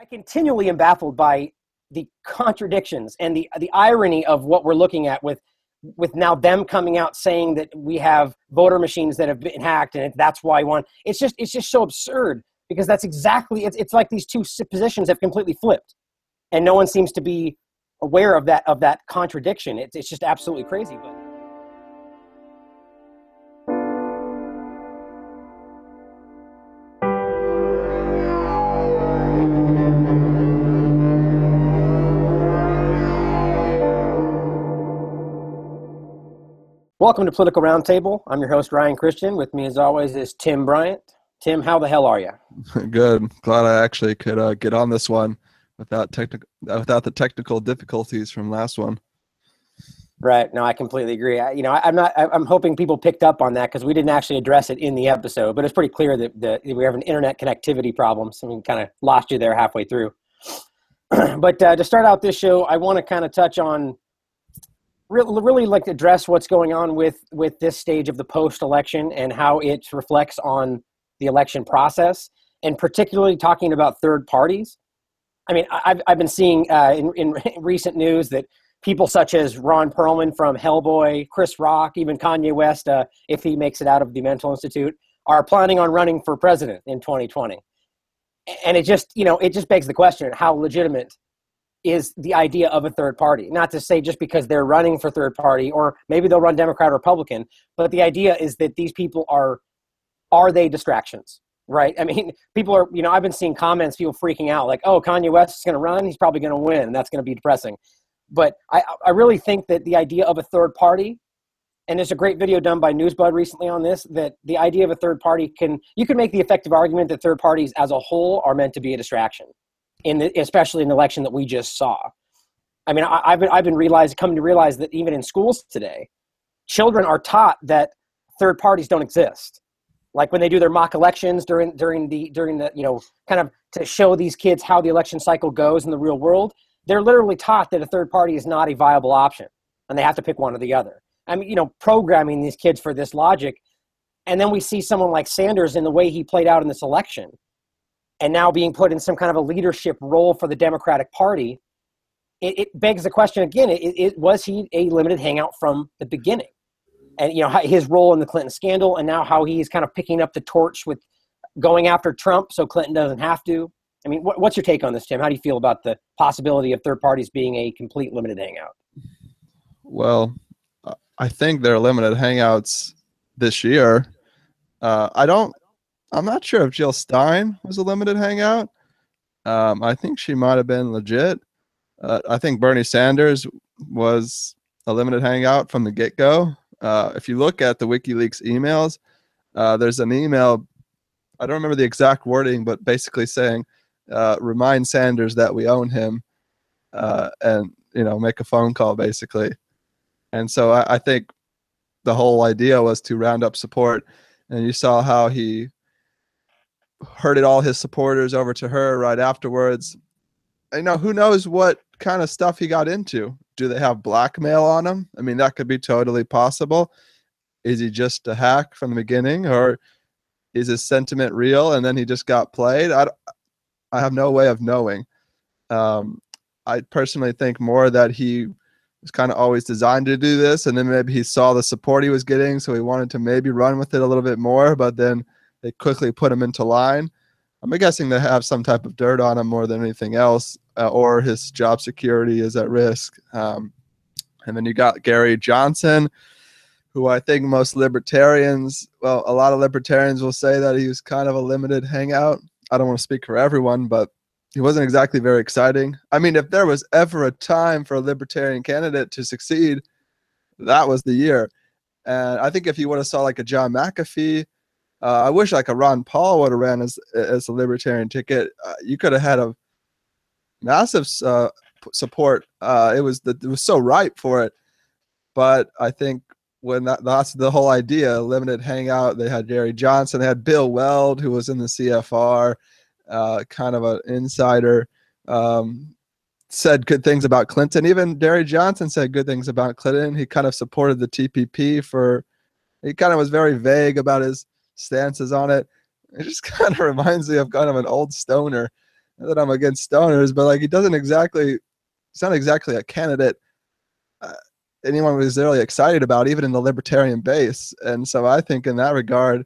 I continually am baffled by the contradictions and the the irony of what we're looking at with with now them coming out saying that we have voter machines that have been hacked and that's why one. It's just it's just so absurd because that's exactly it's, it's like these two positions have completely flipped and no one seems to be aware of that of that contradiction. It's, it's just absolutely crazy but Welcome to Political Roundtable. I'm your host, Ryan Christian. With me, as always, is Tim Bryant. Tim, how the hell are you? Good. Glad I actually could uh, get on this one without technical without the technical difficulties from last one. Right. No, I completely agree. I, you know, I, am not. I, am hoping people picked up on that because we didn't actually address it in the episode, but it's pretty clear that, that we have an internet connectivity problem. So we kind of lost you there halfway through. but uh, to start out this show, I want to kind of touch on really, like to address what's going on with with this stage of the post election and how it reflects on the election process, and particularly talking about third parties. I mean, I've I've been seeing uh, in in recent news that people such as Ron Perlman from Hellboy, Chris Rock, even Kanye West, uh, if he makes it out of the mental institute, are planning on running for president in 2020. And it just, you know, it just begs the question: How legitimate is the idea of a third party. Not to say just because they're running for third party, or maybe they'll run Democrat or Republican, but the idea is that these people are are they distractions? Right? I mean, people are, you know, I've been seeing comments, people freaking out, like, oh, Kanye West is going to run, he's probably going to win, and that's going to be depressing. But I, I really think that the idea of a third party, and there's a great video done by Newsbud recently on this, that the idea of a third party can, you can make the effective argument that third parties as a whole are meant to be a distraction in the, especially in the election that we just saw. I mean, I, have been I've been realized coming to realize that even in schools today, children are taught that third parties don't exist. Like when they do their mock elections during during the during the you know kind of to show these kids how the election cycle goes in the real world, they're literally taught that a third party is not a viable option, and they have to pick one or the other. I mean, you know, programming these kids for this logic, and then we see someone like Sanders in the way he played out in this election and now being put in some kind of a leadership role for the Democratic Party, it, it begs the question again: it, it, was he a limited hangout from the beginning? And you know his role in the Clinton scandal, and now how he's kind of picking up the torch with going after Trump, so Clinton doesn't have to. I mean, what, what's your take on this, Tim? How do you feel about the possibility of third parties being a complete limited hangout? Well, I think they're limited hangouts this year. Uh, I don't I'm not sure if Jill Stein was a limited hangout. Um, I think she might have been legit. Uh, I think Bernie Sanders was a limited hangout from the get go. Uh, if you look at the WikiLeaks emails, uh, there's an email. I don't remember the exact wording, but basically saying, uh, "Remind Sanders that we own him," uh, and you know, make a phone call, basically. And so I, I think the whole idea was to round up support, and you saw how he herded all his supporters over to her right afterwards. You know, who knows what kind of stuff he got into? Do they have blackmail on him? I mean, that could be totally possible. Is he just a hack from the beginning, or is his sentiment real and then he just got played? I, I have no way of knowing. Um, I personally think more that he was kind of always designed to do this, and then maybe he saw the support he was getting, so he wanted to maybe run with it a little bit more, but then they quickly put him into line. I'm guessing they have some type of dirt on him more than anything else, uh, or his job security is at risk. Um, and then you got Gary Johnson, who I think most libertarians, well, a lot of libertarians will say that he was kind of a limited hangout. I don't want to speak for everyone, but he wasn't exactly very exciting. I mean, if there was ever a time for a libertarian candidate to succeed, that was the year. And I think if you would have saw like a John McAfee uh, I wish like a Ron Paul would have ran as as a libertarian ticket. Uh, you could have had a massive uh, support. Uh, it was the, it was so ripe for it, but I think when that, that's the whole idea, limited hangout. They had Gary Johnson, they had Bill Weld, who was in the CFR, uh, kind of an insider. Um, said good things about Clinton. Even Gary Johnson said good things about Clinton. He kind of supported the TPP for. He kind of was very vague about his stances on it. It just kind of reminds me of kind of an old stoner. not that I'm against stoners, but like he doesn't exactly, he's not exactly a candidate uh, anyone was really excited about, even in the libertarian base. And so I think in that regard,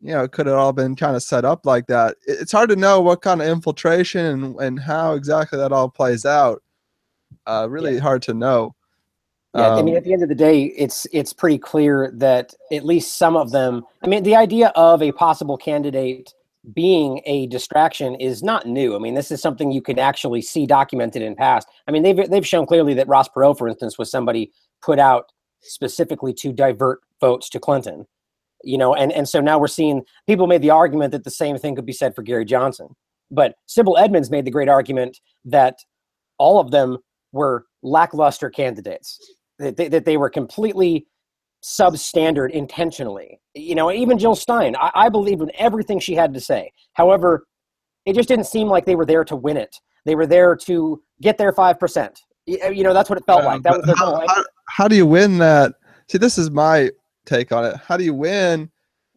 you know, it could have all been kind of set up like that. It's hard to know what kind of infiltration and, and how exactly that all plays out. Uh, really yeah. hard to know. Yeah, um, I mean, um, at the end of the day, it's it's pretty clear that at least some of them. I mean, the idea of a possible candidate being a distraction is not new. I mean, this is something you could actually see documented in past. I mean, they've they've shown clearly that Ross Perot, for instance, was somebody put out specifically to divert votes to Clinton. You know, and and so now we're seeing people made the argument that the same thing could be said for Gary Johnson. But Sibel Edmonds made the great argument that all of them were lackluster candidates. That they, that they were completely substandard intentionally. You know, even Jill Stein, I, I believed in everything she had to say. However, it just didn't seem like they were there to win it. They were there to get their five percent. You know, that's what it felt like. That was how, how, how, do you win that? See, this is my take on it. How do you win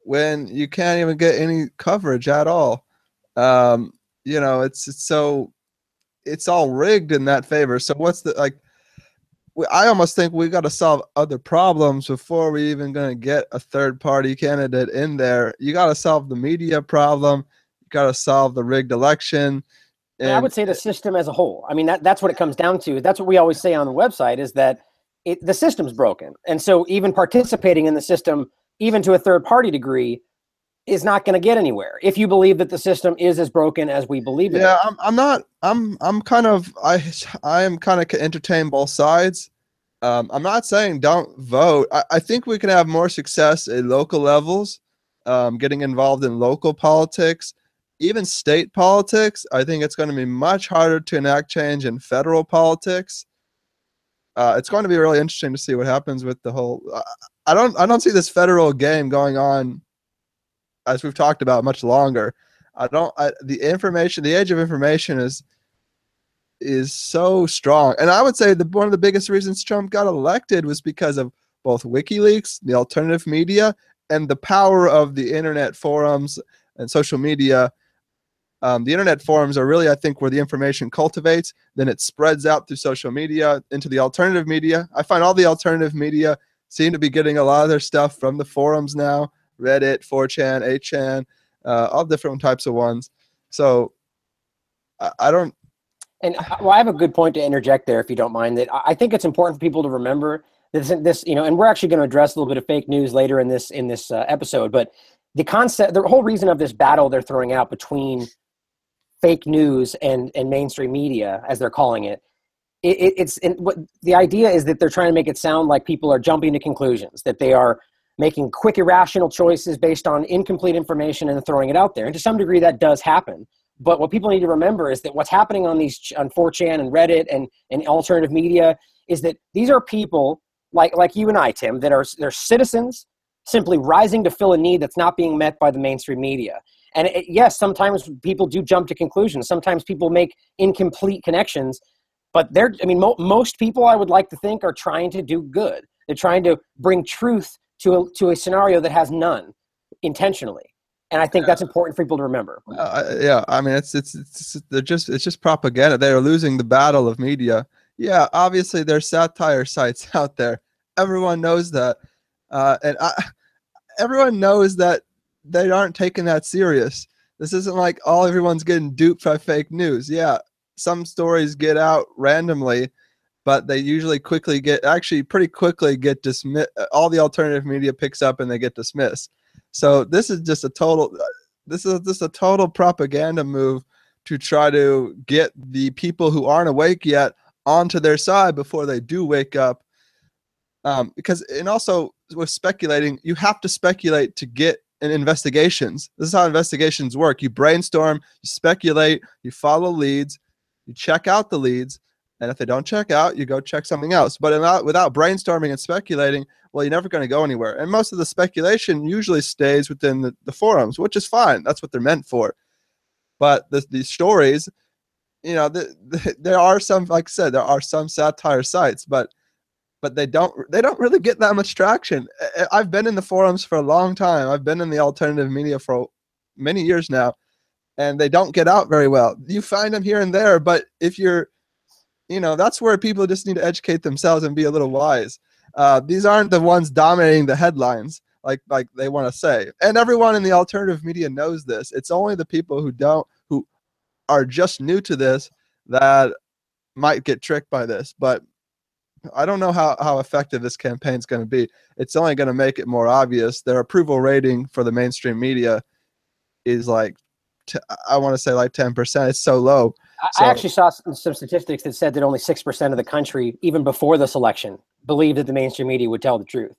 when you can't even get any coverage at all? Um, you know, it's, it's so it's all rigged in that favor. So what's the like? I almost think we got to solve other problems before we even going to get a third party candidate in there. You got to solve the media problem. You got to solve the rigged election. And I would say the system as a whole. I mean, that, that's what it comes down to. That's what we always say on the website is that it, the system's broken. And so even participating in the system, even to a third party degree, is not going to get anywhere if you believe that the system is as broken as we believe it. Yeah, I'm, I'm not. I'm I'm kind of I I am kind of entertain both sides. Um, I'm not saying don't vote. I, I think we can have more success at local levels, um, getting involved in local politics, even state politics. I think it's going to be much harder to enact change in federal politics. Uh, it's going to be really interesting to see what happens with the whole. Uh, I don't. I don't see this federal game going on as we've talked about, much longer. I don't. I, the information, the age of information is is so strong, and I would say the one of the biggest reasons Trump got elected was because of both WikiLeaks, the alternative media, and the power of the internet forums and social media. Um, the internet forums are really, I think, where the information cultivates. Then it spreads out through social media into the alternative media. I find all the alternative media seem to be getting a lot of their stuff from the forums now. Reddit, 4chan, 8chan, uh, all different types of ones. So I, I don't. And well, I have a good point to interject there, if you don't mind. That I think it's important for people to remember this, this you know, and we're actually going to address a little bit of fake news later in this in this uh, episode. But the concept, the whole reason of this battle they're throwing out between fake news and and mainstream media, as they're calling it, it, it's what the idea is that they're trying to make it sound like people are jumping to conclusions that they are making quick irrational choices based on incomplete information and throwing it out there. And to some degree, that does happen. But what people need to remember is that what's happening on these on 4chan and Reddit and, and alternative media is that these are people like like you and I, Tim, that are they're citizens simply rising to fill a need that's not being met by the mainstream media. And it, yes, sometimes people do jump to conclusions. Sometimes people make incomplete connections. But they're, I mean, mo- most people I would like to think are trying to do good. They're trying to bring truth to a, to a scenario that has none intentionally and I think that's important for people to remember. Uh, yeah, I mean, it's, it's it's they're just it's just propaganda. They're losing the battle of media. Yeah, obviously there's satire sites out there. Everyone knows that, uh, and I, everyone knows that they aren't taking that serious. This isn't like all everyone's getting duped by fake news. Yeah, some stories get out randomly, but they usually quickly get actually pretty quickly get dismissed. All the alternative media picks up and they get dismissed. So this is just a total. This is just a total propaganda move to try to get the people who aren't awake yet onto their side before they do wake up. Um, because and also with speculating, you have to speculate to get in investigations. This is how investigations work. You brainstorm, you speculate, you follow leads, you check out the leads, and if they don't check out, you go check something else. But without, without brainstorming and speculating, well, you're never going to go anywhere. And most of the speculation usually stays within the, the forums, which is fine. That's what they're meant for. But the, these stories, you know, the, the, there are some, like I said, there are some satire sites, but but they don't they don't really get that much traction. I've been in the forums for a long time. I've been in the alternative media for many years now, and they don't get out very well. You find them here and there, but if you're, you know, that's where people just need to educate themselves and be a little wise. Uh, these aren't the ones dominating the headlines like like they want to say, and everyone in the alternative media knows this. It's only the people who don't who are just new to this that might get tricked by this, but I don't know how, how effective this campaign is going to be. It's only going to make it more obvious. Their approval rating for the mainstream media is like, t- I want to say like 10%. It's so low. I, so, I actually saw some, some statistics that said that only 6% of the country, even before this election, believed that the mainstream media would tell the truth.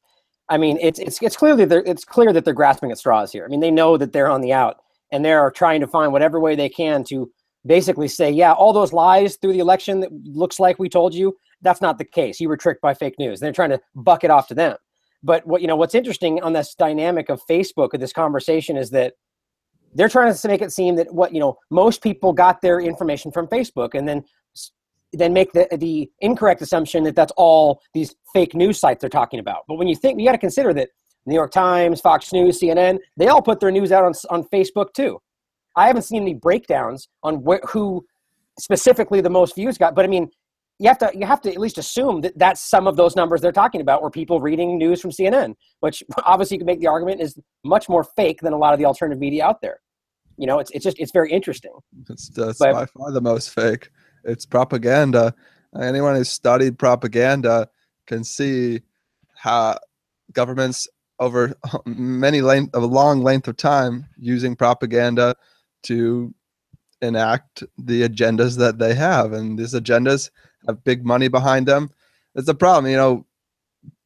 I mean, it's, it's, it's, clearly it's clear that they're grasping at straws here. I mean, they know that they're on the out and they're trying to find whatever way they can to basically say, yeah, all those lies through the election that looks like we told you, that's not the case. You were tricked by fake news. They're trying to buck it off to them. But what you know, what's interesting on this dynamic of Facebook of this conversation is that they're trying to make it seem that what you know most people got their information from Facebook, and then then make the the incorrect assumption that that's all these fake news sites they're talking about. But when you think you got to consider that New York Times, Fox News, CNN, they all put their news out on on Facebook too. I haven't seen any breakdowns on wh- who specifically the most views got, but I mean, you have to you have to at least assume that that's some of those numbers they're talking about were people reading news from CNN, which obviously you can make the argument is much more fake than a lot of the alternative media out there. You know, it's it's just it's very interesting. It's, it's by far the most fake. It's propaganda. Anyone who's studied propaganda can see how governments over many length of a long length of time using propaganda to enact the agendas that they have and these agendas have big money behind them. That's the problem, you know.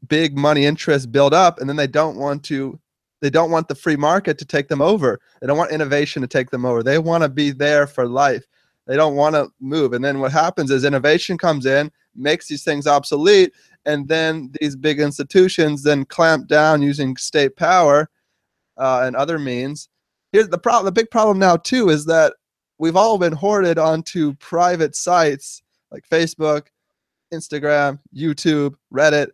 Big money interests build up, and then they don't want to. They don't want the free market to take them over. They don't want innovation to take them over. They want to be there for life. They don't want to move. And then what happens is innovation comes in, makes these things obsolete, and then these big institutions then clamp down using state power uh, and other means. Here's the problem. The big problem now too is that we've all been hoarded onto private sites like Facebook, Instagram, YouTube, Reddit,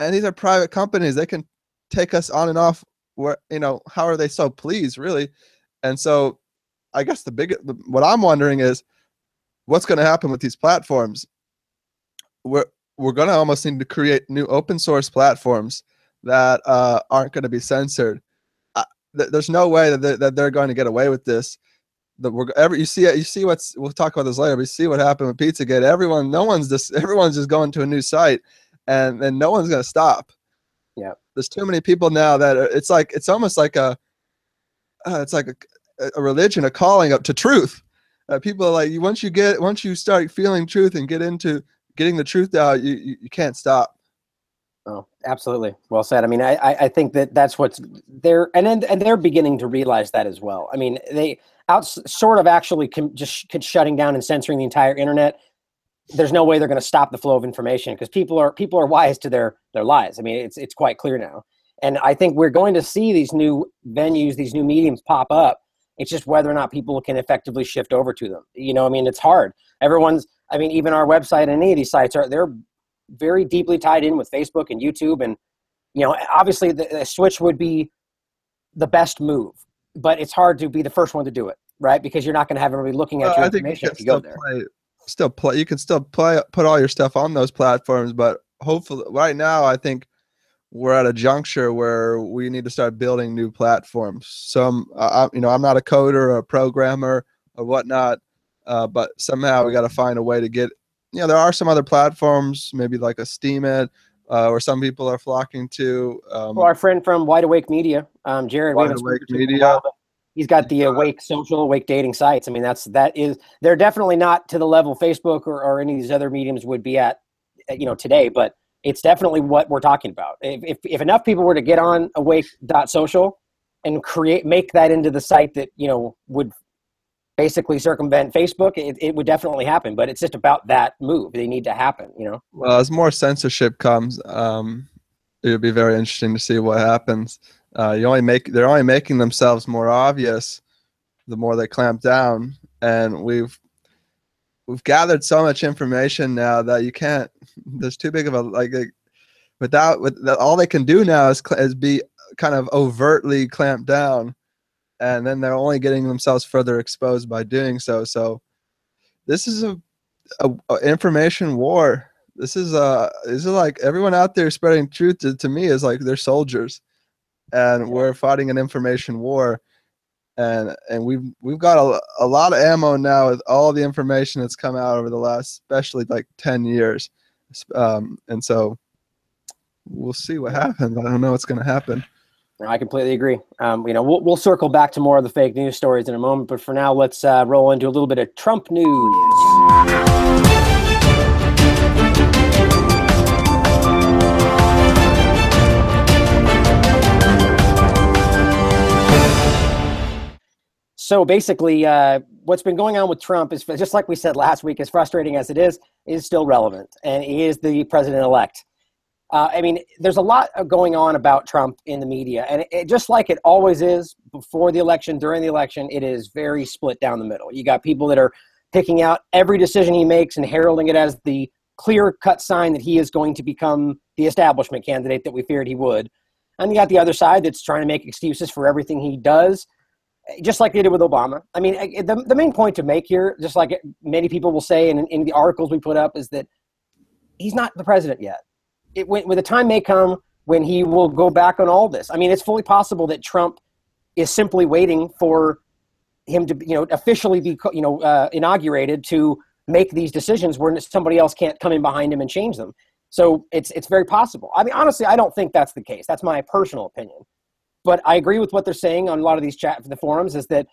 and these are private companies. They can take us on and off where you know how are they so pleased really? And so i guess the big what i'm wondering is what's going to happen with these platforms? We're we're going to almost need to create new open source platforms that uh, aren't going to be censored. Uh, th- there's no way that they're, that they're going to get away with this the we're ever you see you see what's we'll talk about this later but you see what happened with pizzagate everyone no one's just everyone's just going to a new site and and no one's going to stop yeah there's too many people now that it's like it's almost like a uh, it's like a, a religion a calling up to truth uh, people are like once you get once you start feeling truth and get into getting the truth out you you, you can't stop Oh, absolutely. Well said. I mean, I, I think that that's what's they're and then and they're beginning to realize that as well. I mean, they out sort of actually com- just shutting down and censoring the entire internet. There's no way they're going to stop the flow of information because people are people are wise to their their lies. I mean, it's it's quite clear now, and I think we're going to see these new venues, these new mediums pop up. It's just whether or not people can effectively shift over to them. You know, I mean, it's hard. Everyone's. I mean, even our website and any of these sites are they're very deeply tied in with Facebook and YouTube, and you know, obviously the, the switch would be the best move, but it's hard to be the first one to do it, right? Because you're not going to have everybody looking at your information you if you go there. Play, still play. You can still play, put all your stuff on those platforms, but hopefully, right now, I think we're at a juncture where we need to start building new platforms. Some, uh, you know, I'm not a coder or a programmer or whatnot, uh, but somehow we got to find a way to get you know, there are some other platforms, maybe like a Steemit, uh, where some people are flocking to. Um, well, our friend from Wide Awake Media, um, Jared Wide Awake Media. He's got the Awake social, Awake dating sites. I mean, that's that is they're definitely not to the level Facebook or, or any of these other mediums would be at, you know, today. But it's definitely what we're talking about. If if, if enough people were to get on Awake.social and create make that into the site that you know would basically circumvent Facebook, it, it would definitely happen. But it's just about that move. They need to happen, you know? Well, as more censorship comes, um, it would be very interesting to see what happens. Uh, you only make they're only making themselves more obvious the more they clamp down, and we've we've gathered so much information now that you can't. There's too big of a like a, without with all they can do now is is be kind of overtly clamped down and then they're only getting themselves further exposed by doing so. So this is a, a, a information war. This is a this is like everyone out there spreading truth to, to me is like they're soldiers, and we're fighting an information war. And and we've we've got a, a lot of ammo now with all the information that's come out over the last, especially like ten years, um, and so we'll see what happens. I don't know what's going to happen. I completely agree. Um, you know, we'll, we'll circle back to more of the fake news stories in a moment, but for now, let's uh, roll into a little bit of Trump news. So basically, uh, what's been going on with Trump is just like we said last week, as frustrating as it is, is still relevant, and he is the president elect. Uh, I mean, there's a lot going on about Trump in the media, and it, it, just like it always is before the election, during the election, it is very split down the middle. You got people that are picking out every decision he makes and heralding it as the clear cut sign that he is going to become the establishment candidate that we feared he would. And you got the other side that's trying to make excuses for everything he does, just like they did with Obama. I mean, the, the main point to make here, just like many people will say in, in the articles we put up, is that he's not the president yet it, when, when the time may come when he will go back on all this. I mean, it's fully possible that Trump is simply waiting for him to, you know, officially be, you know, uh, inaugurated to make these decisions where somebody else can't come in behind him and change them. So it's it's very possible. I mean, honestly, I don't think that's the case. That's my personal opinion. But I agree with what they're saying on a lot of these chat the forums is that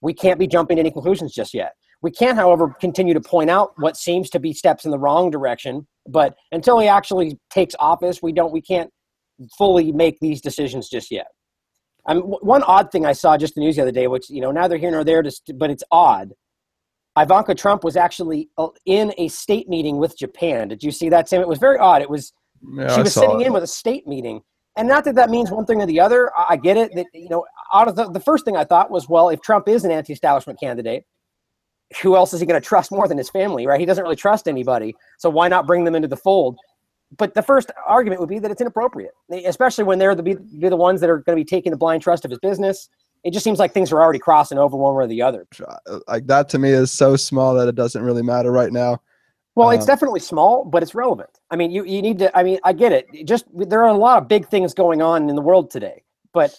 we can't be jumping to any conclusions just yet. We can, however, continue to point out what seems to be steps in the wrong direction. But until he actually takes office, we don't, we can't fully make these decisions just yet. Um, one odd thing I saw just in the news the other day, which you know neither here nor there, just, but it's odd. Ivanka Trump was actually uh, in a state meeting with Japan. Did you see that, Sam? It was very odd. It was yeah, she was sitting it. in with a state meeting, and not that that means one thing or the other. I get it. That you know, out of the, the first thing I thought was, well, if Trump is an anti-establishment candidate, who else is he going to trust more than his family, right? He doesn't really trust anybody. So why not bring them into the fold? But the first argument would be that it's inappropriate, especially when they're the, be, the ones that are going to be taking the blind trust of his business. It just seems like things are already crossing over one way or the other. Like that to me is so small that it doesn't really matter right now. Well, it's um, definitely small, but it's relevant. I mean, you, you need to, I mean, I get it. Just there are a lot of big things going on in the world today, but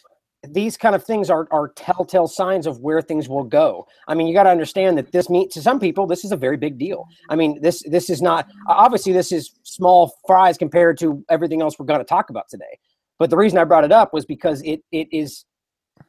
these kind of things are, are telltale signs of where things will go. I mean, you got to understand that this means to some people, this is a very big deal. I mean, this this is not obviously this is small fries compared to everything else we're going to talk about today. But the reason I brought it up was because it it is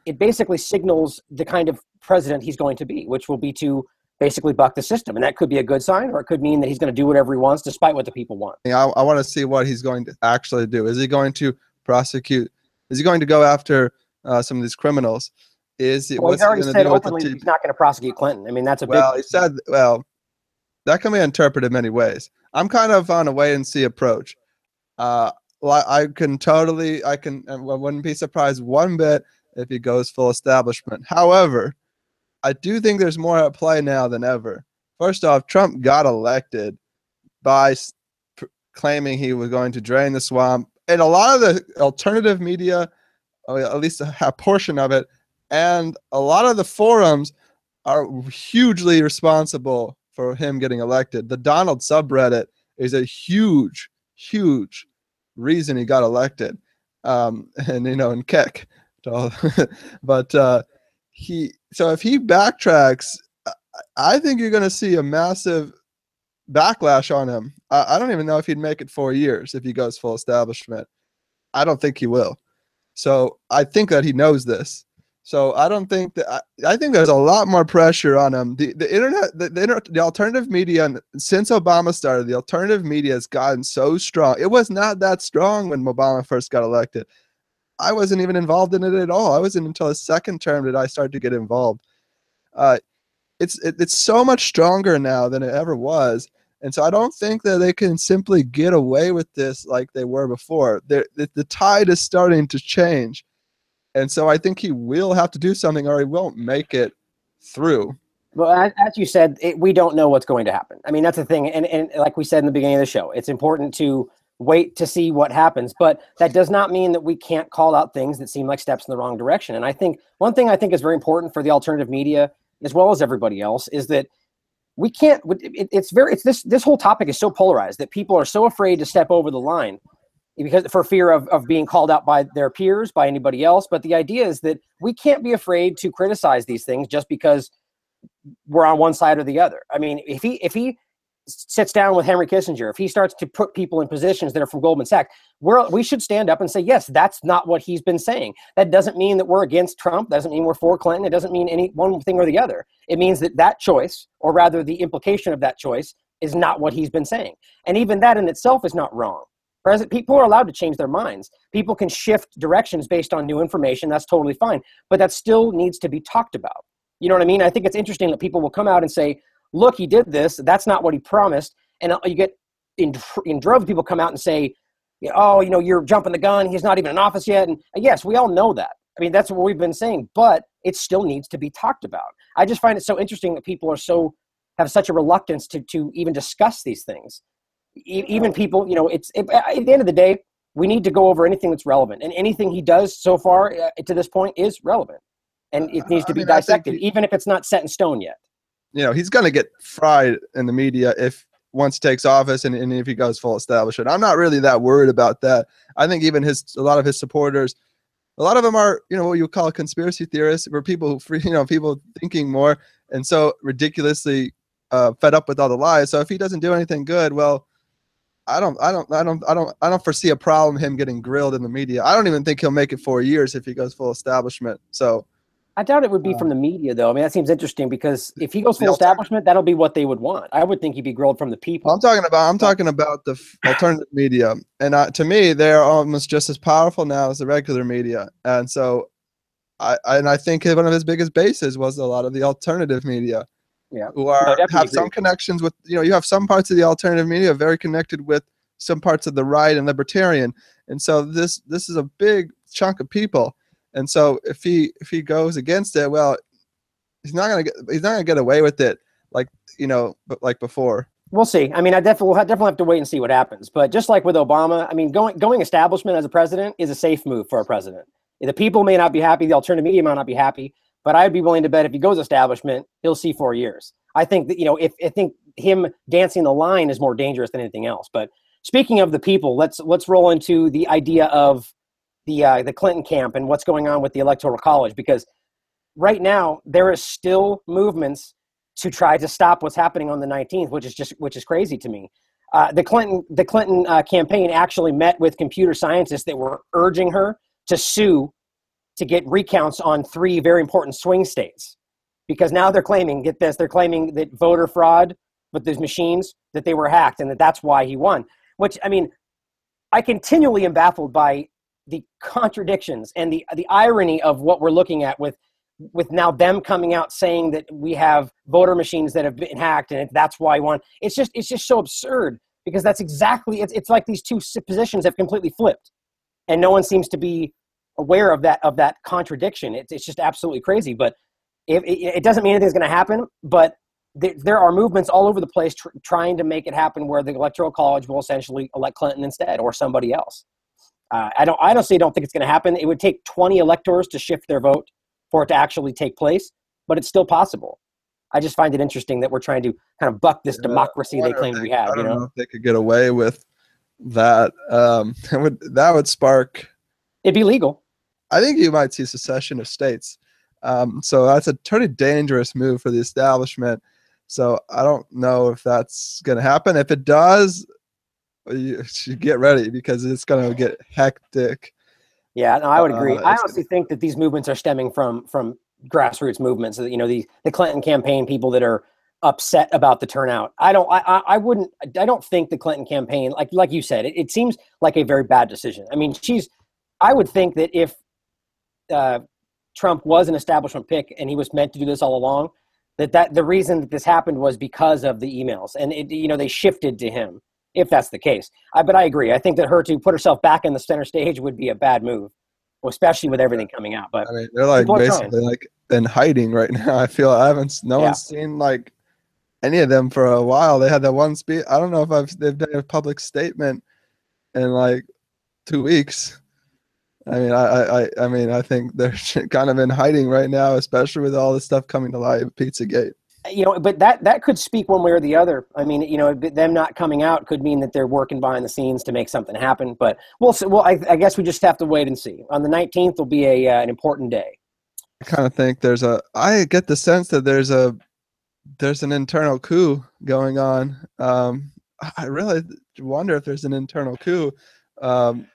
it basically signals the kind of president he's going to be, which will be to basically buck the system, and that could be a good sign, or it could mean that he's going to do whatever he wants, despite what the people want. I, I want to see what he's going to actually do. Is he going to prosecute? Is he going to go after? Uh, some of these criminals. Is it? Well, he's already said openly he's not going to prosecute Clinton. I mean, that's a well. Big- he said, well, that can be interpreted many ways. I'm kind of on a wait and see approach. Uh, I can totally, I can, I wouldn't be surprised one bit if he goes full establishment. However, I do think there's more at play now than ever. First off, Trump got elected by claiming he was going to drain the swamp, and a lot of the alternative media at least a, a portion of it. And a lot of the forums are hugely responsible for him getting elected. The Donald subreddit is a huge, huge reason he got elected. Um, and you know, in Kek, but uh, he. So if he backtracks, I think you're going to see a massive backlash on him. I, I don't even know if he'd make it four years if he goes full establishment. I don't think he will. So I think that he knows this. So I don't think that I, I think there's a lot more pressure on him. The the internet, the, the, inter, the alternative media, since Obama started, the alternative media has gotten so strong. It was not that strong when Obama first got elected. I wasn't even involved in it at all. I wasn't until his second term that I started to get involved. Uh, it's it, it's so much stronger now than it ever was. And so I don't think that they can simply get away with this like they were before. The, the tide is starting to change. And so I think he will have to do something or he won't make it through. Well, as you said, it, we don't know what's going to happen. I mean, that's the thing. And, and like we said in the beginning of the show, it's important to wait to see what happens. But that does not mean that we can't call out things that seem like steps in the wrong direction. And I think one thing I think is very important for the alternative media as well as everybody else is that we can't it, it's very it's this this whole topic is so polarized that people are so afraid to step over the line because for fear of, of being called out by their peers by anybody else. But the idea is that we can't be afraid to criticize these things just because we're on one side or the other. I mean if he if he sits down with Henry Kissinger, if he starts to put people in positions that are from Goldman Sachs, we're, we should stand up and say, yes, that's not what he's been saying. That doesn't mean that we're against Trump. Doesn't mean we're for Clinton. It doesn't mean any one thing or the other. It means that that choice, or rather the implication of that choice, is not what he's been saying. And even that in itself is not wrong. People are allowed to change their minds. People can shift directions based on new information. That's totally fine. But that still needs to be talked about. You know what I mean? I think it's interesting that people will come out and say, look, he did this. That's not what he promised. And uh, you get in, in droves people come out and say, oh, you know, you're jumping the gun. He's not even in office yet. And yes, we all know that. I mean, that's what we've been saying, but it still needs to be talked about. I just find it so interesting that people are so have such a reluctance to to even discuss these things. E- even people, you know, it's it, at the end of the day, we need to go over anything that's relevant, and anything he does so far uh, to this point is relevant, and it needs to be dissected, he, even if it's not set in stone yet you know, he's going to get fried in the media if once takes office and, and if he goes full establishment. I'm not really that worried about that. I think even his a lot of his supporters, a lot of them are you know what you call conspiracy theorists, or people who you know people thinking more and so ridiculously uh, fed up with all the lies. So if he doesn't do anything good, well. I don't, I don't, I don't, I don't, I don't foresee a problem him getting grilled in the media. I don't even think he'll make it four years if he goes full establishment. So, I doubt it would be from the media, though. I mean, that seems interesting because if he goes full establishment, that'll be what they would want. I would think he'd be grilled from the people. I'm talking about. I'm talking about the alternative media, and uh, to me, they're almost just as powerful now as the regular media. And so, I, and I think one of his biggest bases was a lot of the alternative media. Yeah, who are have agree. some connections with you know you have some parts of the alternative media very connected with some parts of the right and libertarian, and so this this is a big chunk of people and so if he if he goes against it, well, he's not gonna get he's not gonna get away with it like you know like before. We'll see. I mean, I definitely we'll definitely have to wait and see what happens. But just like with Obama, I mean, going going establishment as a president is a safe move for a president. The people may not be happy, the alternative media might not be happy, but I'd be willing to bet if he goes establishment, he'll see four years. I think that you know, if I think him dancing the line is more dangerous than anything else. But speaking of the people, let's let's roll into the idea of the uh, the Clinton camp and what's going on with the Electoral College because right now there is still movements to try to stop what's happening on the 19th, which is just which is crazy to me. Uh, the Clinton the Clinton uh, campaign actually met with computer scientists that were urging her to sue to get recounts on three very important swing states because now they're claiming get this they're claiming that voter fraud with these machines that they were hacked and that that's why he won which i mean i continually am baffled by the contradictions and the the irony of what we're looking at with with now them coming out saying that we have voter machines that have been hacked and that's why one it's just it's just so absurd because that's exactly it's, it's like these two positions have completely flipped and no one seems to be aware of that of that contradiction. It's, it's just absolutely crazy but if, it, it doesn't mean anything's going to happen but there, there are movements all over the place tr- trying to make it happen where the electoral college will essentially elect clinton instead or somebody else uh, I don't. I honestly don't think it's going to happen. It would take 20 electors to shift their vote for it to actually take place, but it's still possible. I just find it interesting that we're trying to kind of buck this yeah, democracy they claim they, we have. I don't you know? know? if they could get away with that. Um, that would that would spark. It'd be legal. I think you might see secession of states. Um, so that's a pretty dangerous move for the establishment. So I don't know if that's going to happen. If it does, you should get ready because it's going to get hectic. Yeah, no, I would agree. Uh, I honestly think that these movements are stemming from from grassroots movements. You know, the the Clinton campaign people that are upset about the turnout. I don't. I I wouldn't. I don't think the Clinton campaign, like like you said, it, it seems like a very bad decision. I mean, she's. I would think that if uh, Trump was an establishment pick and he was meant to do this all along, that that the reason that this happened was because of the emails, and it, you know they shifted to him if that's the case. I, but I agree. I think that her to put herself back in the center stage would be a bad move, especially with everything coming out. But I mean, they're like basically like in hiding right now. I feel I haven't. No yeah. one's seen like any of them for a while. They had that one speech. I don't know if I've they've done a public statement in like two weeks. I mean, I, I, I mean, I think they're kind of in hiding right now, especially with all this stuff coming to light, Pizzagate. You know, but that that could speak one way or the other. I mean, you know, them not coming out could mean that they're working behind the scenes to make something happen. But we'll, see. well, I, I guess we just have to wait and see. On the nineteenth will be a uh, an important day. I kind of think there's a. I get the sense that there's a there's an internal coup going on. Um, I really wonder if there's an internal coup. Um,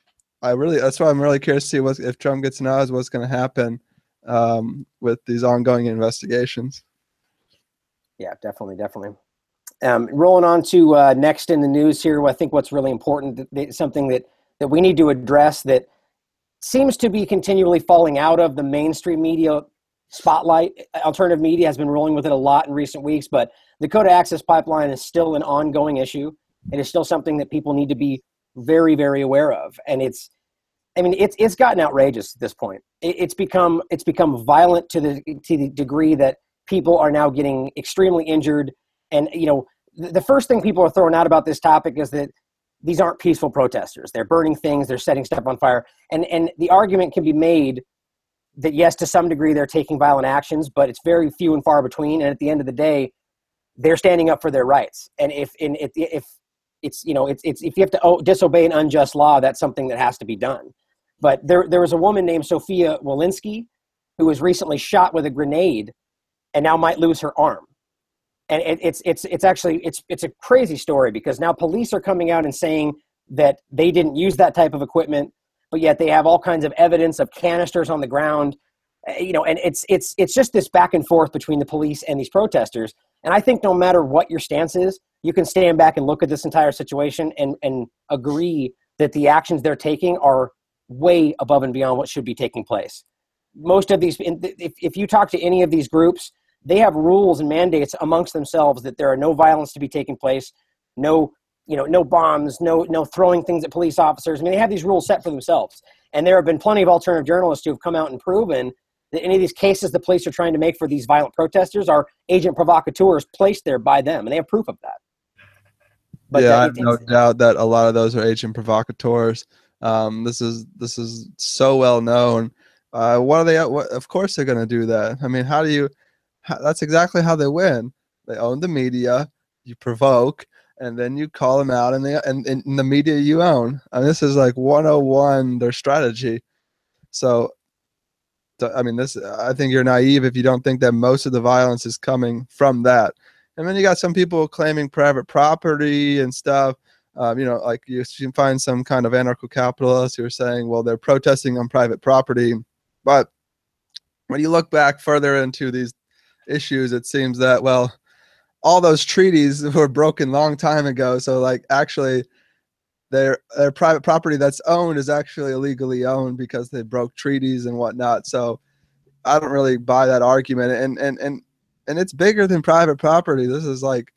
I really that's why I'm really curious to see what if Trump gets announced, what's going to happen um, with these ongoing investigations. Yeah, definitely, definitely. Um, rolling on to uh, next in the news here, I think what's really important, something that that we need to address that seems to be continually falling out of the mainstream media spotlight. Alternative media has been rolling with it a lot in recent weeks, but the Dakota Access Pipeline is still an ongoing issue. It is still something that people need to be very, very aware of. And it's, I mean, it's it's gotten outrageous at this point. It, it's become it's become violent to the to the degree that people are now getting extremely injured. And you know, the, first thing people are throwing out about this topic is that these aren't peaceful protesters. They're burning things. They're setting stuff on fire. And and the argument can be made that yes, to some degree, they're taking violent actions, but it's very few and far between. And at the end of the day, they're standing up for their rights. And if in if, if it's you know it's, it's if you have to disobey an unjust law, that's something that has to be done. But there there was a woman named Sophia Wilansky who was recently shot with a grenade and now might lose her arm. And it, it's it's it's actually it's it's a crazy story because now police are coming out and saying that they didn't use that type of equipment but yet they have all kinds of evidence of canisters on the ground. Eh, you know and it's it's it's just this back and forth between the police and these protesters. And i think no matter what your stance is you can stand back and look at this entire situation and and agree that the actions they're taking are way above and beyond what should be taking place. Most of these if, if you talk to any of these groups they have rules and mandates amongst themselves that there are no violence to be taking place no you know, no bombs, no no throwing things at police officers. I mean, they have these rules set for themselves. And there have been plenty of alternative journalists who have come out and proven that any of these cases the police are trying to make for these violent protesters are agent provocateurs placed there by them, and they have proof of that. But yeah, I have no doubt that a lot of those are agent provocateurs. Um, this is this is so well known. Uh, what are they? What, of course, they're going to do that. I mean, how do you? That's exactly how they win. They own the media. You provoke, and then you call them out and they and in the media you own. And this is like 101 their strategy. So I mean this I think you're naive if you don't think that most of the violence is coming from that. And then you got some people claiming private property and stuff. Um, you know, like you can find some kind of anarcho-capitalists who are saying, well, they're protesting on private property. But when you look back further into these issues, it seems that, well, all those treaties were broken long time ago. So like actually their their private property that's owned is actually illegally owned because they broke treaties and whatnot. So I don't really buy that argument. And and and and it's bigger than private property. This is like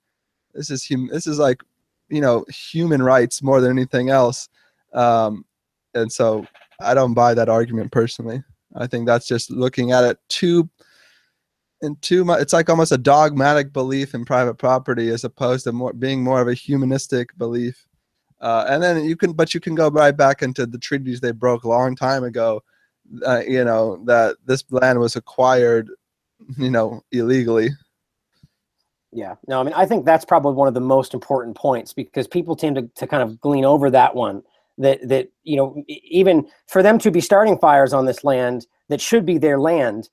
this is hum- this is like you know human rights more than anything else. Um, and so I don't buy that argument personally. I think that's just looking at it too too much. It's like almost a dogmatic belief in private property as opposed to more being more of a humanistic belief. Uh, and then you can, but you can go right back into the treaties they broke a long time ago. Uh, you know that this land was acquired, you know, illegally. Yeah, no, I mean, I think that's probably one of the most important points because people tend to, to kind of glean over that one. That that you know, even for them to be starting fires on this land that should be their land,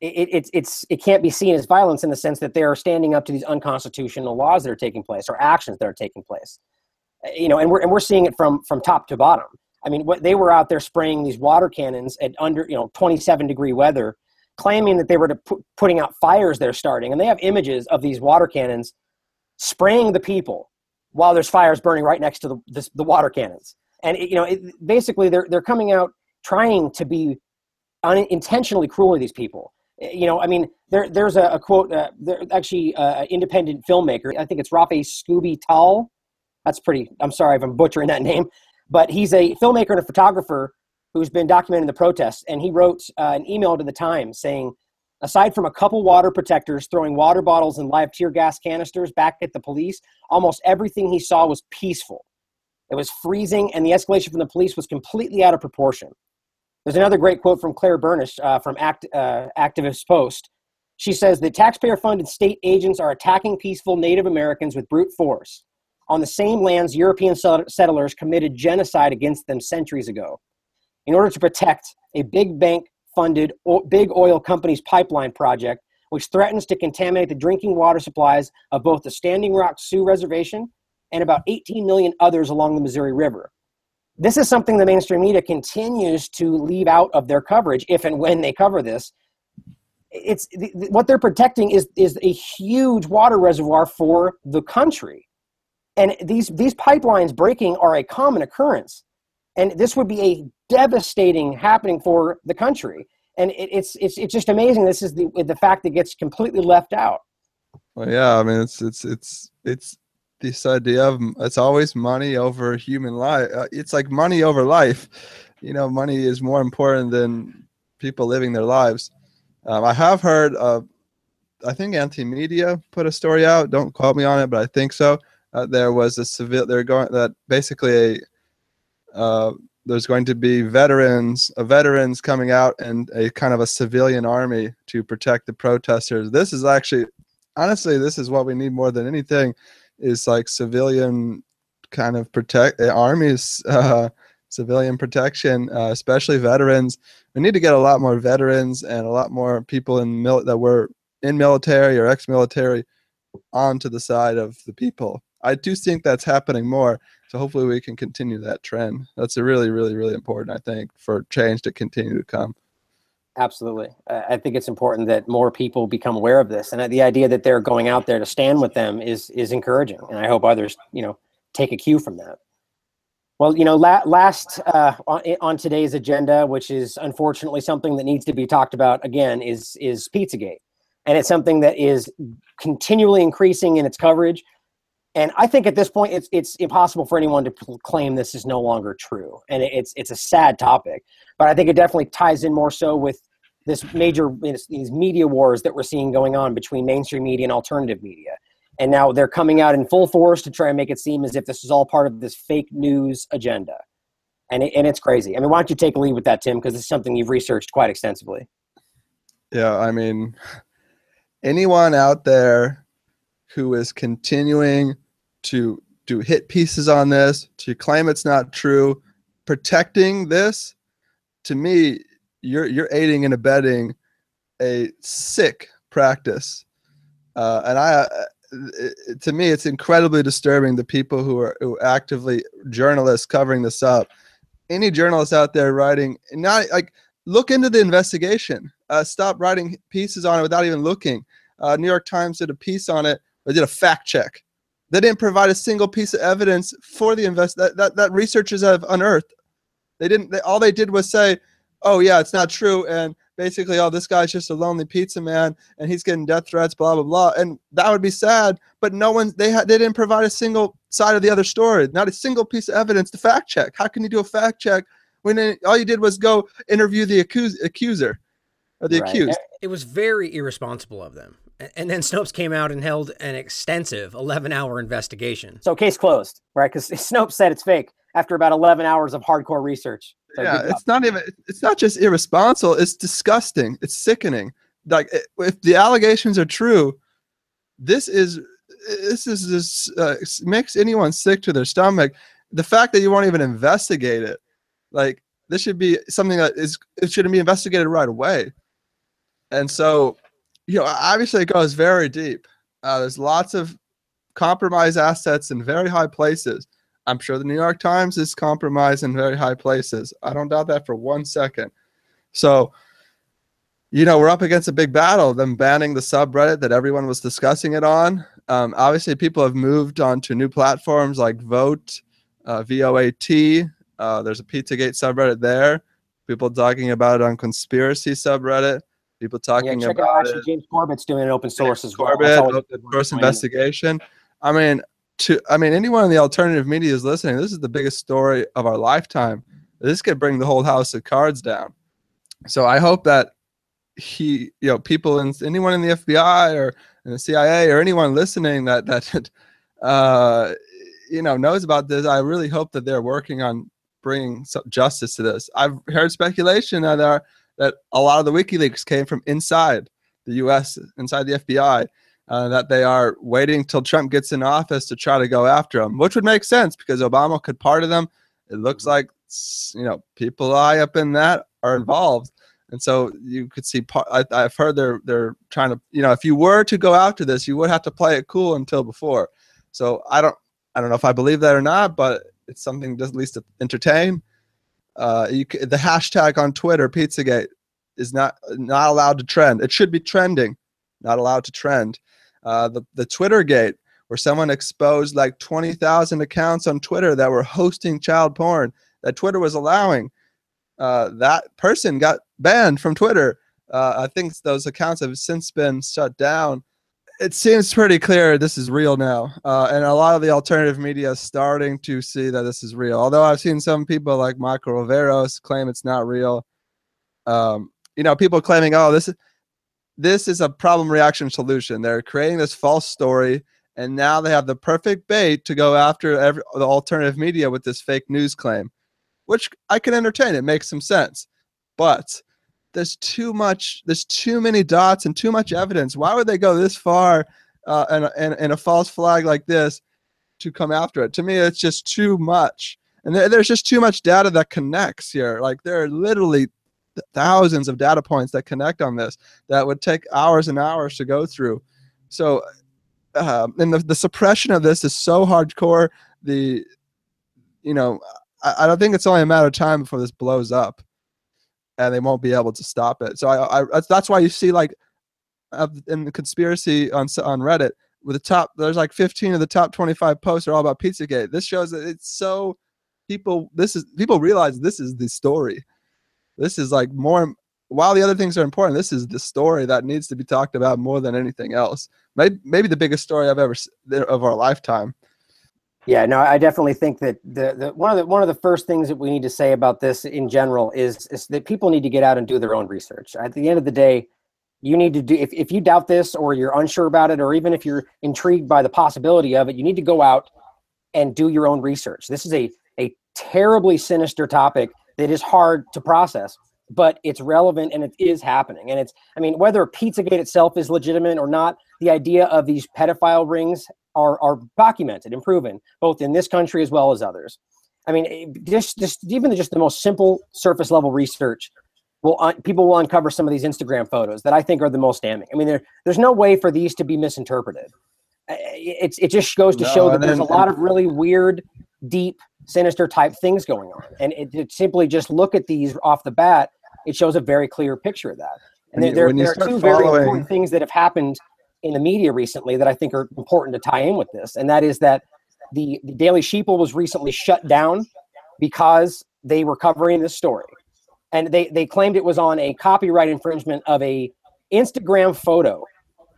it, it's it's it can't be seen as violence in the sense that they're standing up to these unconstitutional laws that are taking place or actions that are taking place. Eh, you know and we're and we're seeing it from from top to bottom. I mean what they were out there spraying these water cannons at under you know 27 degree weather claiming that they were pu- putting out fires they're starting and they have images of these water cannons spraying the people while there's fires burning right next to the this, the water cannons. And it, you know it, basically they're they're coming out trying to be unintentionally cruel to these people you know, I mean, there, there's a, a quote, uh, there, actually, uh, independent filmmaker. I think it's Rafe Scooby Tall. That's pretty. I'm sorry if I'm butchering that name, but he's a filmmaker and a photographer who's been documenting the protests. And he wrote uh, an email to the Times saying, aside from a couple water protectors throwing water bottles and live tear gas canisters back at the police, almost everything he saw was peaceful. It was freezing, and the escalation from the police was completely out of proportion. There's another great quote from Claire Bernish uh, from Act, uh, Activist Post. She says the taxpayer funded state agents are attacking peaceful Native Americans with brute force on the same lands European settlers committed genocide against them centuries ago. In order to protect a big bank funded big oil company's pipeline project, which threatens to contaminate the drinking water supplies of both the Standing Rock Sioux Reservation and about 18 million others along the Missouri River. This is something the mainstream media continues to leave out of their coverage if and when they cover this. It's what they're protecting is is a huge water reservoir for the country. And these these pipelines breaking are a common occurrence. And this would be a devastating happening for the country. And it, it's it's it's just amazing. This is the the fact that gets completely left out. Well, yeah, I mean, it's it's it's it's this idea of it's always money over human life. Uh, it's like money over life. You know, money is more important than people living their lives. Um, I have heard, uh, I think Anti Media put a story out. Don't quote me on it, but I think so. Uh, there was a civil. They're going that basically a uh, there's going to be veterans, a veterans coming out and a kind of a civilian army to protect the protesters. This is actually, honestly, this is what we need more than anything, is like civilian kind of protect uh, armies, uh, civilian protection, uh, especially veterans. We need to get a lot more veterans and a lot more people in mil- that were in military or ex-military onto the side of the people. I do think that's happening more. So hopefully we can continue that trend. That's a really, really, really important, I think, for change to continue to come. Absolutely. I think it's important that more people become aware of this. And the idea that they're going out there to stand with them is is encouraging. And I hope others, you know, take a cue from that. Well, you know, la- last uh, on, today's agenda, which is unfortunately something that needs to be talked about again, is is Pizzagate, and it's something that is continually increasing in its coverage. And I think at this point, it's it's impossible for anyone to claim this is no longer true, and it's it's a sad topic. But I think it definitely ties in more so with this major these media wars that we're seeing going on between mainstream media and alternative media. And now they're coming out in full force to try and make it seem as if this is all part of this fake news agenda. And, it, and it's crazy. I mean, why don't you take a lead with that, Tim? Because it's something you've researched quite extensively. Yeah, I mean, anyone out there who is continuing to do hit pieces on this, to claim it's not true, protecting this, to me, you're you're aiding and abetting a sick practice. Uh, and I, uh, it, to me, it's incredibly disturbing. The people who are who actively journalists covering this up, any journalists out there writing, not like look into the investigation. Uh, stop writing pieces on it without even looking. Uh, New York Times did a piece on it they did a fact check. They didn't provide a single piece of evidence for the invest that, that, that researchers have unearthed. They didn't. They, all they did was say, "Oh yeah, it's not true," and basically, "Oh, this guy's just a lonely pizza man, and he's getting death threats." Blah blah blah. And that would be sad, but no one. They had. They didn't provide a single side of the other story. Not a single piece of evidence to fact check. How can you do a fact check when it, all you did was go interview the accus- accuser or the right. accused? It was very irresponsible of them. And then Snopes came out and held an extensive 11 hour investigation. So, case closed, right? Because Snopes said it's fake after about 11 hours of hardcore research. So yeah, it's not even, it's not just irresponsible, it's disgusting. It's sickening. Like, if the allegations are true, this is, this is, this uh, makes anyone sick to their stomach. The fact that you won't even investigate it, like, this should be something that is, it shouldn't be investigated right away. And so, you know, obviously it goes very deep. Uh, there's lots of compromised assets in very high places. I'm sure the New York Times is compromised in very high places. I don't doubt that for one second. So, you know, we're up against a big battle. Them banning the subreddit that everyone was discussing it on. Um, obviously, people have moved on to new platforms like Vote, uh, VOAT. Uh, there's a Pizzagate subreddit there. People talking about it on conspiracy subreddit. People talking yeah, check about out actually James Corbett's doing an open source James as well. Corbett, open source investigation. I mean, to I mean, anyone in the alternative media is listening. This is the biggest story of our lifetime. This could bring the whole house of cards down. So I hope that he, you know, people and anyone in the FBI or in the CIA or anyone listening that that uh, you know knows about this, I really hope that they're working on bringing some justice to this. I've heard speculation that are that a lot of the WikiLeaks came from inside the U.S., inside the FBI, uh, that they are waiting till Trump gets in office to try to go after him, which would make sense because Obama could pardon them. It looks mm-hmm. like you know people high up in that are involved, and so you could see. I, I've heard they're they're trying to you know if you were to go after this, you would have to play it cool until before. So I don't I don't know if I believe that or not, but it's something to at least to entertain. Uh, you, the hashtag on Twitter, Pizzagate, is not not allowed to trend. It should be trending, not allowed to trend. Uh, the the Twitter gate, where someone exposed like twenty thousand accounts on Twitter that were hosting child porn that Twitter was allowing. Uh, that person got banned from Twitter. Uh, I think those accounts have since been shut down it seems pretty clear this is real now, uh, and a lot of the alternative media is starting to see that this is real. Although I've seen some people like Michael Riveros claim it's not real. Um, you know, people claiming, "Oh, this is this is a problem reaction solution." They're creating this false story, and now they have the perfect bait to go after every, the alternative media with this fake news claim, which I can entertain. It makes some sense, but there's too much there's too many dots and too much evidence. Why would they go this far uh, and, and a false flag like this to come after it? To me it's just too much. And there, there's just too much data that connects here. Like there are literally thousands of data points that connect on this that would take hours and hours to go through so um, and the, the suppression of this is so hardcore the you know I, I don't think it's only a matter of time before this blows up and they won't be able to stop it. So I, I that's why you see like in the conspiracy on on Reddit with the top there's like 15 of the top 25 posts are all about Pizzagate. This shows that it's so people this is people realize this is the story. This is like more while the other things are important, this is the story that needs to be talked about more than anything else. Maybe maybe the biggest story I've ever of our lifetime. Yeah, no, I definitely think that the, the one of the one of the first things that we need to say about this in general is is that people need to get out and do their own research. At the end of the day, you need to do if, if you doubt this or you're unsure about it, or even if you're intrigued by the possibility of it, you need to go out and do your own research. This is a a terribly sinister topic that is hard to process, but it's relevant and it is happening. And it's I mean, whether Pizzagate itself is legitimate or not, the idea of these pedophile rings are, are documented and proven both in this country as well as others. I mean, eh, just, just even just the most simple surface level research will un- people will uncover some of these Instagram photos that I think are the most damning. I mean, there, there's no way for these to be misinterpreted. Eh, eh, it's it just goes to no, show that then, there's a lot of really weird, deep, sinister type things going on, and it, it, simply just look at these off the bat, it shows a very clear picture of that. And there, there, there are two following... very important things that have happened in the media recently that I think are important to tie in with this, and that is that the, the Daily Sheeple was recently shut down because they were covering this story, and they they claimed it was on a copyright infringement of a Instagram photo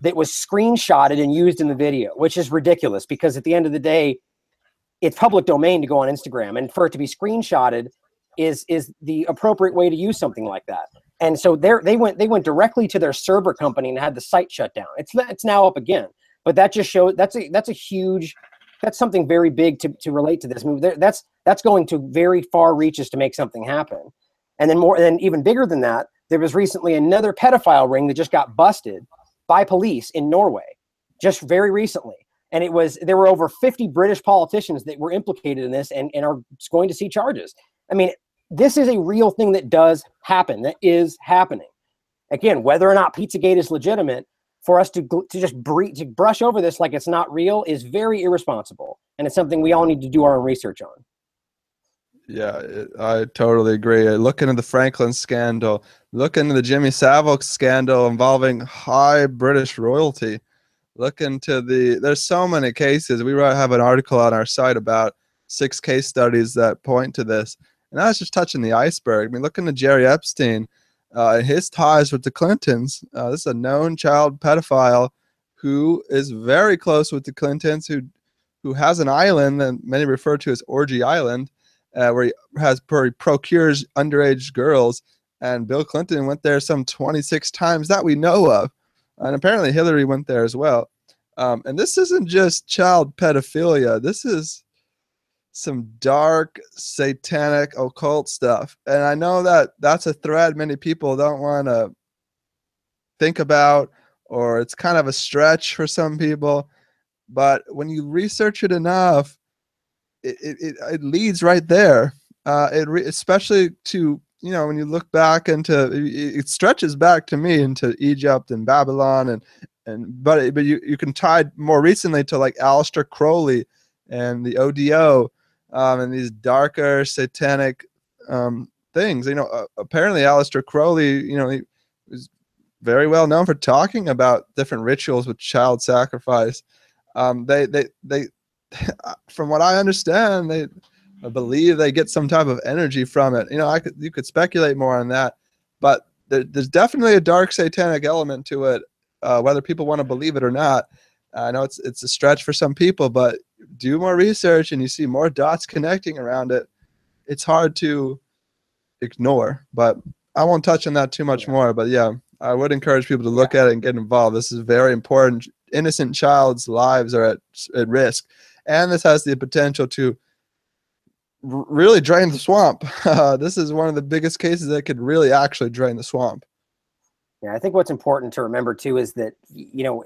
that was screenshotted and used in the video, which is ridiculous because at the end of the day, it's public domain to go on Instagram, and for it to be screenshotted is is the appropriate way to use something like that and so they they went they went directly to their server company and had the site shut down. It's it's now up again, but that just shows that's a that's a huge that's something very big to, to relate to this. Mean, that's that's going to very far reaches to make something happen, and then more and even bigger than that, there was recently another pedophile ring that just got busted by police in Norway, just very recently. And it was there were over 50 British politicians that were implicated in this and, and are going to see charges. I mean, this is a real thing that does happen, that is happening. Again, whether or not Pizzagate is legitimate, for us to, to just bre- to brush over this like it's not real is very irresponsible. And it's something we all need to do our own research on. Yeah, I totally agree. Uh, look into the Franklin scandal. Look into the Jimmy Savile scandal involving high British royalty. Look into the. There's so many cases. We have an article on our site about six case studies that point to this. And that's just touching the iceberg. I mean, look into Jeffrey Epstein, uh, his ties with the Clintons. Uh, this is a known child pedophile who is very close with the Clintons, who who has an island that many refer to as Orgy Island, uh, where he has where he procures underage girls. And Bill Clinton went there some 26 times that we know of, and apparently Hillary went there as well. Um, and this isn't just child pedophilia. This is some dark satanic occult stuff and i know that that's a thread many people don't want to think about or it's kind of a stretch for some people but when you research it enough it, it, it leads right there uh, it re- especially to you know when you look back into it stretches back to me into egypt and babylon and and but but you, you can tie more recently to like Aleister Crowley and the OTO um, and these darker satanic um, things. You know, uh, apparently Aleister Crowley, you know, he was very well known for talking about different rituals with child sacrifice. Um, they, they, they, from what I understand, they I believe they get some type of energy from it. You know, I could you could speculate more on that, but there, there's definitely a dark satanic element to it, uh, whether people want to believe it or not. I know it's it's a stretch for some people, but do more research and you see more dots connecting around it, it's hard to ignore. But I won't touch on that too much yeah. more. But yeah, I would encourage people to look yeah. at it and get involved. This is very important. Innocent child's lives are at, at risk. And this has the potential to really drain the swamp. Uh, this is one of the biggest cases that could really actually drain the swamp. Yeah, I think what's important to remember too is that you know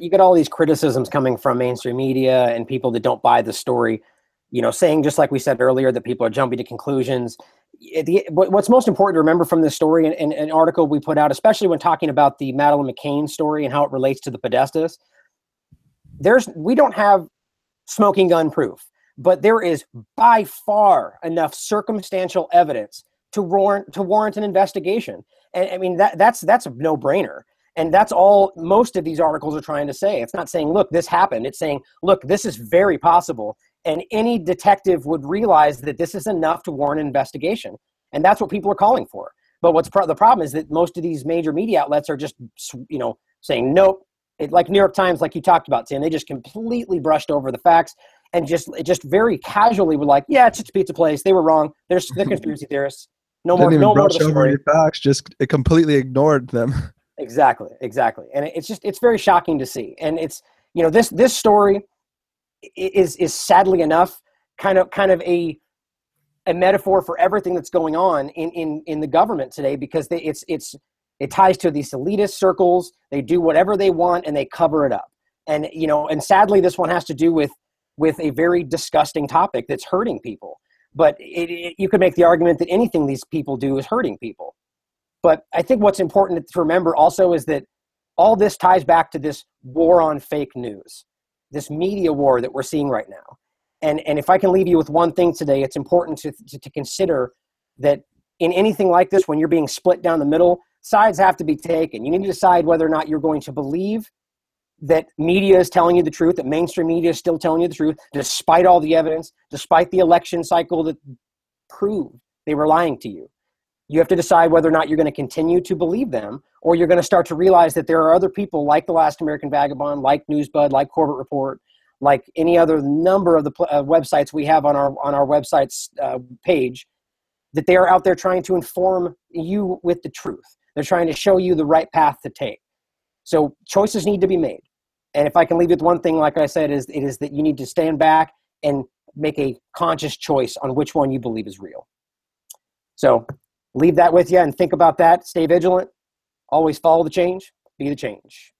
you get all these criticisms coming from mainstream media and people that don't buy the story. You know, saying just like we said earlier that people are jumping to conclusions. The, what's most important to remember from this story and, an article we put out, especially when talking about the Madeleine McCann story and how it relates to the Podestas, there's we don't have smoking gun proof, but there is by far enough circumstantial evidence to warrant to warrant an investigation. And I mean that that's that's a no brainer. And that's all most of these articles are trying to say. It's not saying, look, this happened. It's saying, look, this is very possible. And any detective would realize that this is enough to warrant an investigation. And that's what people are calling for. But what's pro- the problem is that most of these major media outlets are just, you know, saying, nope. It, like New York Times, like you talked about, Tim, they just completely brushed over the facts and just just very casually were like, yeah, it's just a pizza place. They were wrong. They're, they're conspiracy theorists. No more. no more. Over any facts. Just it completely ignored them. Exactly. Exactly. And it's just it's very shocking to see. And it's you know this this story is is sadly enough kind of kind of a a metaphor for everything that's going on in in in the government today because they, it's it's it ties to these elitist circles. They do whatever they want and they cover it up. And you know, and sadly, this one has to do with with a very disgusting topic that's hurting people. But it, it, you could make the argument that anything these people do is hurting people. But I think what's important to remember also is that all this ties back to this war on fake news, this media war that we're seeing right now. And, and if I can leave you with one thing today, it's important to, to, to consider that in anything like this, when you're being split down the middle, sides have to be taken. You need to decide whether or not you're going to believe that media is telling you the truth, that mainstream media is still telling you the truth, despite all the evidence, despite the election cycle that proved they were lying to you. You have to decide whether or not you're going to continue to believe them, or you're going to start to realize that there are other people like the Last American Vagabond, like Newsbud, like Corbett Report, like any other number of the uh, websites we have on our on our website's uh, page, that they are out there trying to inform you with the truth. They're trying to show you the right path to take. So choices need to be made. And if I can leave you with one thing, like I said, is it is that you need to stand back and make a conscious choice on which one you believe is real. So leave that with you and think about that. Stay vigilant. Always follow the change. Be the change.